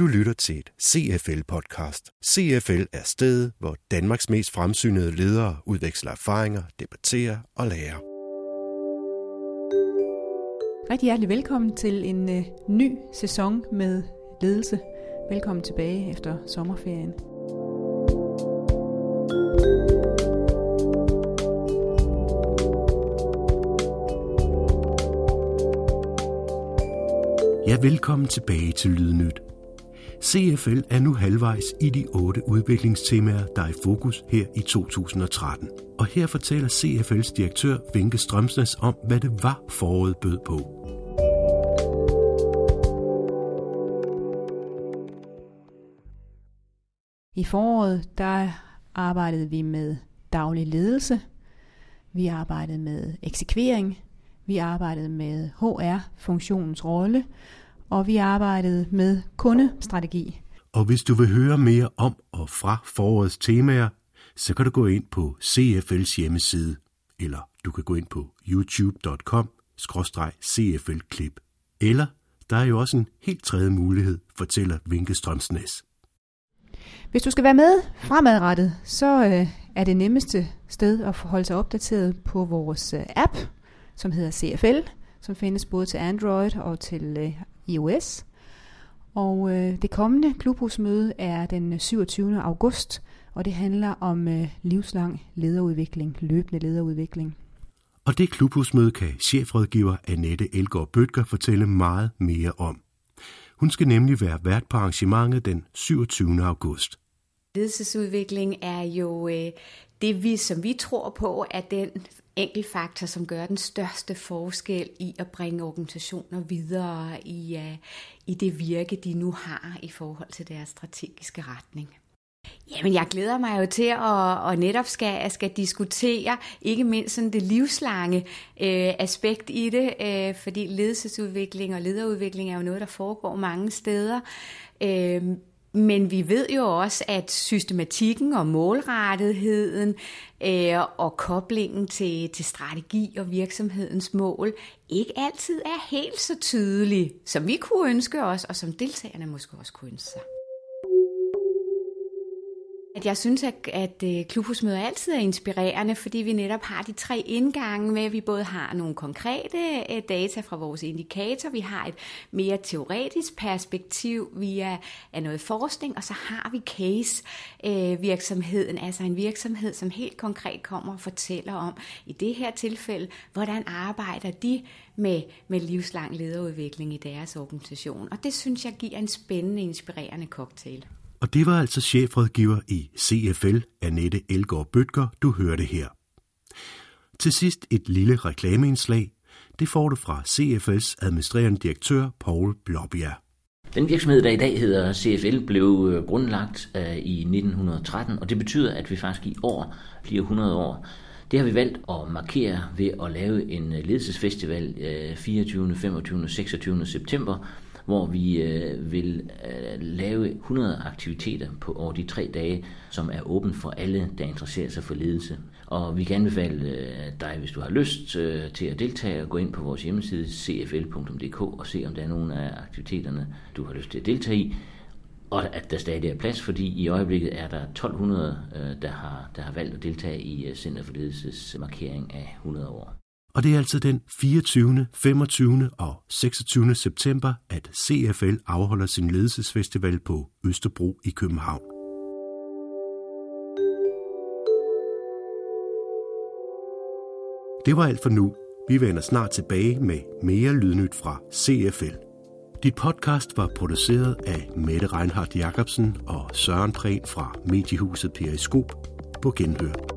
Du lytter til et CFL-podcast. CFL er stedet, hvor Danmarks mest fremsynede ledere udveksler erfaringer, debatterer og lærer. Rigtig hjertelig velkommen til en øh, ny sæson med ledelse. Velkommen tilbage efter sommerferien. Ja, velkommen tilbage til Lydnyt. CFL er nu halvvejs i de otte udviklingstemaer, der er i fokus her i 2013. Og her fortæller CFL's direktør Vinke Strømsnes om, hvad det var foråret bød på. I foråret der arbejdede vi med daglig ledelse, vi arbejdede med eksekvering, vi arbejdede med HR-funktionens rolle, og vi arbejdede med kundestrategi. Og hvis du vil høre mere om og fra forårets temaer, så kan du gå ind på CFL's hjemmeside, eller du kan gå ind på youtube.com cfl-klip. Eller der er jo også en helt tredje mulighed, fortæller Vinke Strømsnes. Hvis du skal være med fremadrettet, så øh, er det nemmeste sted at holde sig opdateret på vores øh, app, som hedder CFL, som findes både til Android og til øh, iOS. Og øh, det kommende klubhusmøde er den 27. august, og det handler om øh, livslang lederudvikling, løbende lederudvikling. Og det klubhusmøde kan chefrådgiver Annette Elgård Bøtger fortælle meget mere om. Hun skal nemlig være vært på arrangementet den 27. august. Ledelsesudvikling er jo øh, det, vi, som vi tror på, er den enkeltfaktor, som gør den største forskel i at bringe organisationer videre i, uh, i det virke, de nu har i forhold til deres strategiske retning. Jamen, jeg glæder mig jo til at, at netop skal, skal diskutere ikke mindst sådan det livslange øh, aspekt i det, øh, fordi ledelsesudvikling og lederudvikling er jo noget, der foregår mange steder. Øh, men vi ved jo også, at systematikken og målrettigheden øh, og koblingen til, til strategi og virksomhedens mål ikke altid er helt så tydelig, som vi kunne ønske os, og som deltagerne måske også kunne ønske sig. At jeg synes, at, at øh, klubhusmøder altid er inspirerende, fordi vi netop har de tre indgange med, at vi både har nogle konkrete øh, data fra vores indikator, vi har et mere teoretisk perspektiv via af noget forskning, og så har vi case-virksomheden, øh, altså en virksomhed, som helt konkret kommer og fortæller om, i det her tilfælde, hvordan arbejder de med, med livslang lederudvikling i deres organisation. Og det synes jeg giver en spændende, inspirerende cocktail. Og det var altså chefrådgiver i CFL, Annette Elgård Bøtger, du hørte her. Til sidst et lille reklameindslag. Det får du fra CFL's administrerende direktør, Paul Blåbjerg. Den virksomhed, der i dag hedder CFL, blev øh, grundlagt øh, i 1913, og det betyder, at vi faktisk i år bliver 100 år. Det har vi valgt at markere ved at lave en øh, ledelsesfestival 24., 25., 26. september, hvor vi øh, vil øh, lave 100 aktiviteter på over de tre dage, som er åben for alle, der interesserer sig for ledelse. Og vi kan anbefale øh, dig, hvis du har lyst øh, til at deltage, at gå ind på vores hjemmeside cfl.dk og se, om der er nogle af aktiviteterne, du har lyst til at deltage i og at der stadig er plads, fordi i øjeblikket er der 1200, øh, der, har, der har valgt at deltage i øh, Center for Ledelses markering af 100 år. Og det er altså den 24., 25. og 26. september, at CFL afholder sin ledelsesfestival på Østerbro i København. Det var alt for nu. Vi vender snart tilbage med mere lydnyt fra CFL. Dit podcast var produceret af Mette Reinhardt Jacobsen og Søren Prehn fra mediehuset Periskop på Genhør.